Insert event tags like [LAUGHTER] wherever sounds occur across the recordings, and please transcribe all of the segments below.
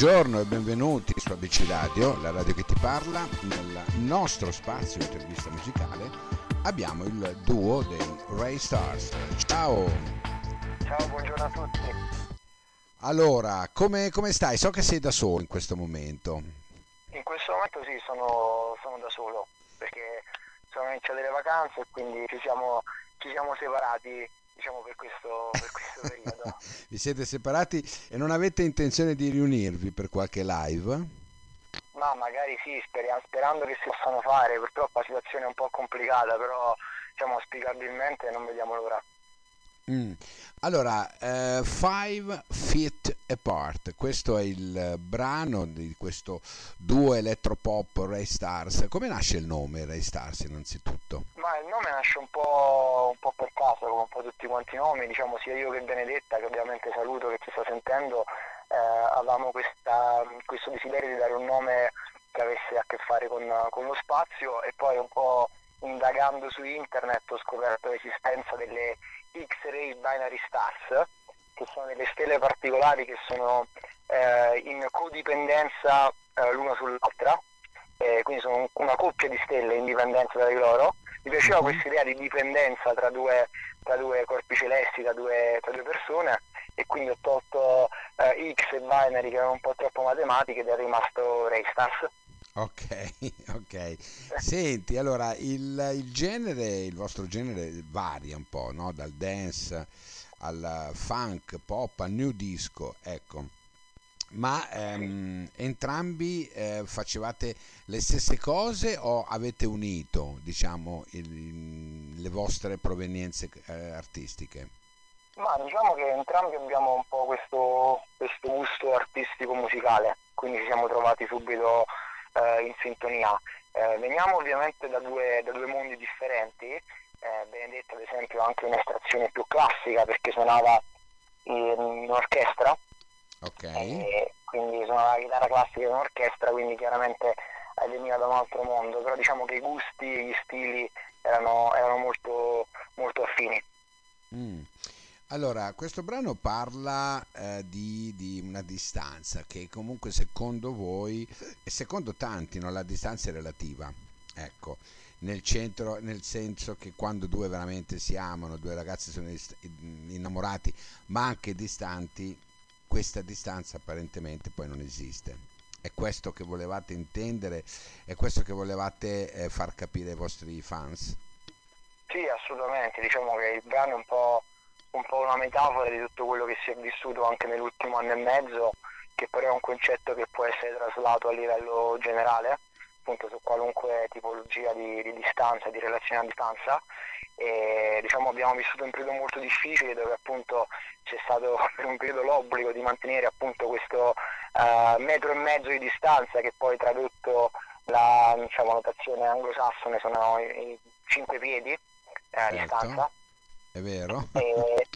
Buongiorno e benvenuti su ABC Radio, la radio che ti parla. Nel nostro spazio intervista musicale abbiamo il duo dei Ray Stars. Ciao! Ciao, buongiorno a tutti. Allora, come, come stai? So che sei da solo in questo momento. In questo momento sì, sono, sono da solo perché sono iniziate le vacanze e quindi ci siamo, ci siamo separati diciamo per questo, per questo [LAUGHS] periodo. Vi siete separati e non avete intenzione di riunirvi per qualche live? Ma magari sì, speriamo, sperando che si possano fare, purtroppo la situazione è un po' complicata, però diciamo auspicabilmente non vediamo l'ora. Mm. Allora, uh, Five Feet Apart, questo è il brano di questo duo elettropop Ray Stars. Come nasce il nome Ray Stars innanzitutto? Ma il nome nasce un po', un po per caso, come un po' tutti quanti i nomi, diciamo sia io che Benedetta, che ovviamente saluto, che ci sta sentendo, eh, avevamo questa, questo desiderio di dare un nome che avesse a che fare con, con lo spazio e poi un po' indagando su internet ho scoperto l'esistenza delle X-ray binary stars, che sono delle stelle particolari che sono eh, in codipendenza eh, l'una sull'altra, eh, quindi sono una coppia di stelle in dipendenza tra di loro. Mi piaceva mhm. questa idea di dipendenza tra due, tra due corpi celesti, tra due, tra due, persone, e quindi ho tolto eh, X e binary che erano un po' troppo matematiche ed è rimasto Ray Stars. Ok, [LAUGHS] ok. Senti, allora il, il, genere, il vostro genere varia un po', no? Dal dance al funk, pop, al new disco, ecco. Ma ehm, entrambi eh, facevate le stesse cose o avete unito, diciamo, il, le vostre provenienze eh, artistiche? Ma diciamo che entrambi abbiamo un po' questo, questo gusto artistico musicale, quindi ci siamo trovati subito eh, in sintonia. Eh, veniamo ovviamente da due, da due mondi differenti, eh, Benedetta ad esempio ha anche un'estrazione più classica perché suonava in, in orchestra, okay. quindi suonava la chitarra classica in orchestra, quindi chiaramente veniva da un altro mondo, però diciamo che i gusti e gli stili erano, erano molto, molto affini. Mm. Allora, questo brano parla eh, di, di, una distanza che comunque secondo voi e secondo tanti no, la distanza è relativa. Ecco, nel, centro, nel senso che quando due veramente si amano, due ragazzi sono innamorati, ma anche distanti, questa distanza apparentemente poi non esiste. È questo che volevate intendere? È questo che volevate eh, far capire ai vostri fans? Sì, assolutamente. Diciamo che il brano è un po' un po' una metafora di tutto quello che si è vissuto anche nell'ultimo anno e mezzo, che però è un concetto che può essere traslato a livello generale, appunto su qualunque tipologia di, di distanza, di relazione a distanza. E, diciamo, abbiamo vissuto un periodo molto difficile dove appunto c'è stato per [LAUGHS] un periodo l'obbligo di mantenere appunto questo uh, metro e mezzo di distanza che poi tradotto la diciamo, notazione anglosassone sono i, i 5 piedi eh, certo. di distanza è vero. E,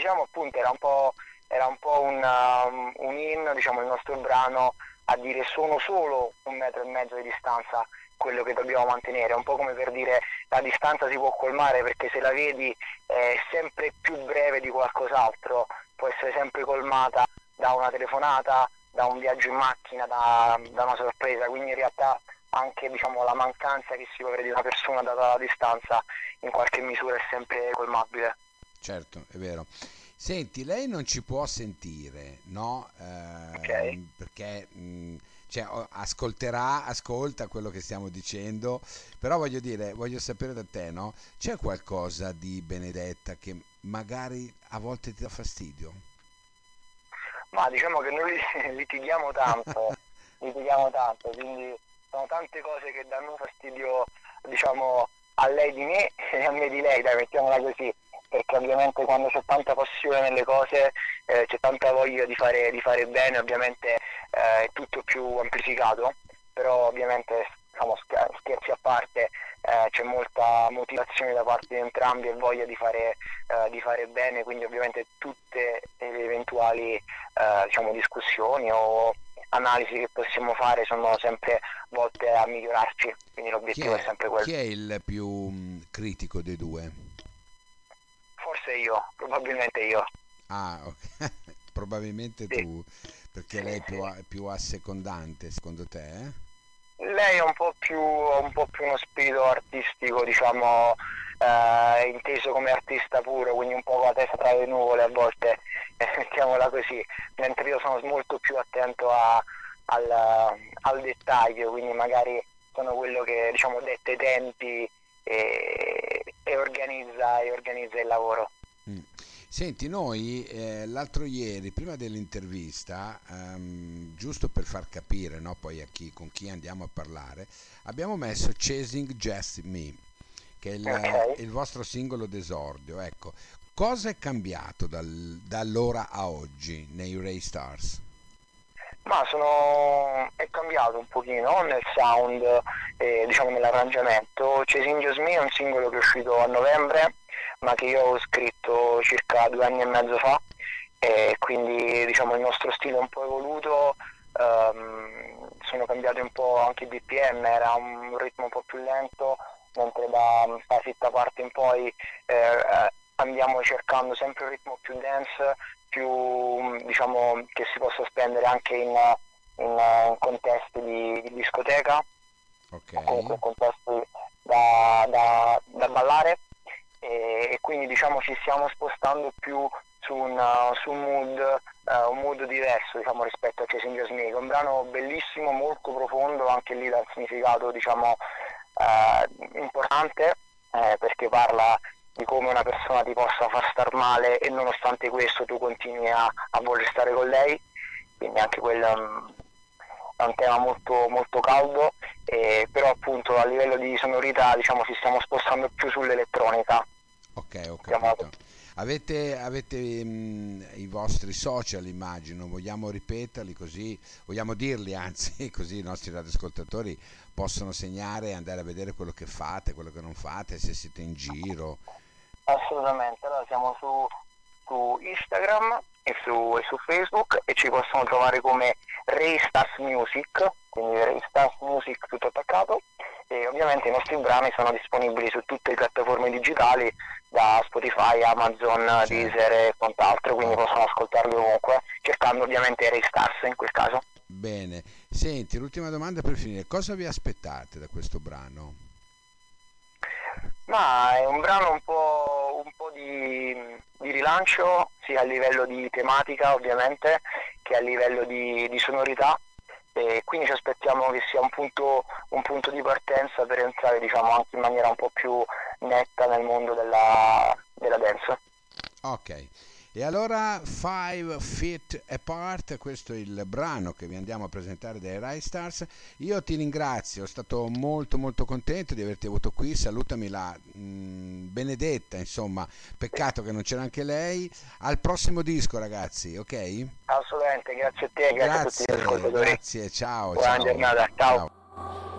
diciamo appunto era un po', era un, po un, um, un inno, diciamo il nostro brano a dire sono solo un metro e mezzo di distanza quello che dobbiamo mantenere, un po' come per dire la distanza si può colmare perché se la vedi è sempre più breve di qualcos'altro, può essere sempre colmata da una telefonata, da un viaggio in macchina, da, da una sorpresa, quindi in realtà anche diciamo, la mancanza che si può avere di una persona data la distanza in qualche misura è sempre colmabile. Certo, è vero. Senti, lei non ci può sentire, no? Eh, okay. Perché mh, cioè, ascolterà, ascolta quello che stiamo dicendo, però voglio dire, voglio sapere da te, no? C'è qualcosa di Benedetta che magari a volte ti dà fastidio? Ma diciamo che noi [LAUGHS] litighiamo tanto, [LAUGHS] litighiamo tanto, quindi sono tante cose che danno fastidio diciamo a lei di me e a me di lei, dai mettiamola così, perché ovviamente quando c'è tanta passione nelle cose eh, c'è tanta voglia di fare, di fare bene, ovviamente eh, è tutto più amplificato, però ovviamente diciamo, scherzi a parte eh, c'è molta motivazione da parte di entrambi e voglia di fare, eh, di fare bene, quindi ovviamente tutte le eventuali eh, diciamo, discussioni o analisi che possiamo fare sono sempre volte a migliorarci, quindi l'obiettivo è, è, sempre quello. Chi è il più mm, critico dei due? Forse io, probabilmente io. Ah, ok. [LAUGHS] probabilmente Sì. tu, perché lei è più, a- più assecondante, secondo te? eh? Lei è un po' più, un po' più uno spirito artistico, diciamo, eh, inteso come artista puro, quindi un po' con la testa tra le nuvole a volte, [LAUGHS] mettiamola così, mentre io sono molto più attento a- al, al dettaglio, quindi magari sono quello che diciamo detta i tempi e, e organizza, e organizza il lavoro. Mm. Senti, noi eh, l'altro ieri, prima dell'intervista, ehm, giusto per far capire no, poi a chi, con chi andiamo a parlare, abbiamo messo Chasing Just Me, che è il, Ok. il vostro singolo d'esordio. Ecco, cosa è cambiato dal- da allora a oggi nei Ray Stars? Ma sono... è cambiato un pochino nel sound e diciamo nell'arrangiamento. Chasing Just Me è un singolo che è uscito a novembre, ma che io ho scritto circa due anni e mezzo fa e quindi diciamo il nostro stile è un po' evoluto, ehm, sono cambiati un po' anche i BPM, era un ritmo un po' più lento, mentre da da Fitta Parte in poi eh, eh, andiamo cercando sempre un ritmo più dance, più diciamo che si possa spendere anche in, in, in contesti di, di discoteca o comunque Ok? contesti da, da- da ballare e, e quindi diciamo ci stiamo spostando più su un, su un mood, uh, un mood diverso diciamo, rispetto a Chasing che è un brano bellissimo, molto profondo, anche lì dal significato diciamo, uh, importante eh, perché parla di come una persona ti possa far star male e nonostante questo tu continui a, a voler stare con lei, quindi anche quello un, è un tema molto, molto caldo, eh, però appunto a livello di sonorità diciamo ci stiamo spostando più sull'elettronica. Ok, ho capito. Avete, avete mm, i vostri social, immagino, vogliamo ripeterli così, vogliamo dirli [LAUGHS] anzi, così i nostri radioascoltatori possono segnare e andare a vedere quello che fate, quello che non fate, se siete in giro. Assolutamente, allora siamo su, su Instagram e su, e su Facebook e ci possono trovare come Raystas Music, quindi Raystas Music tutto attaccato e ovviamente i nostri brani sono disponibili su tutte le piattaforme digitali da Spotify, Amazon, Sì. Deezer e quant'altro, quindi possono ascoltarli ovunque, cercando ovviamente Raystas in quel caso. Bene, senti, l'ultima domanda per finire, cosa vi aspettate da questo brano? Ma è un brano un po', un po' di, di rilancio, sia a livello di tematica ovviamente, che a livello di, di sonorità. E quindi ci aspettiamo che sia un punto, un punto di partenza per entrare diciamo, anche in maniera un po' più netta nel mondo della, della dance. Ok, e allora Five Feet Apart, questo è il brano che vi andiamo a presentare dai Rai Stars. Io ti ringrazio, sono stato molto molto contento di averti avuto qui, salutami la mm, Benedetta, insomma, peccato che non c'era anche lei. Al prossimo disco ragazzi, ok? Assolutamente, grazie a te e grazie, a tutti Grazie, grazie, ciao. Buona ciao. giornata, ciao.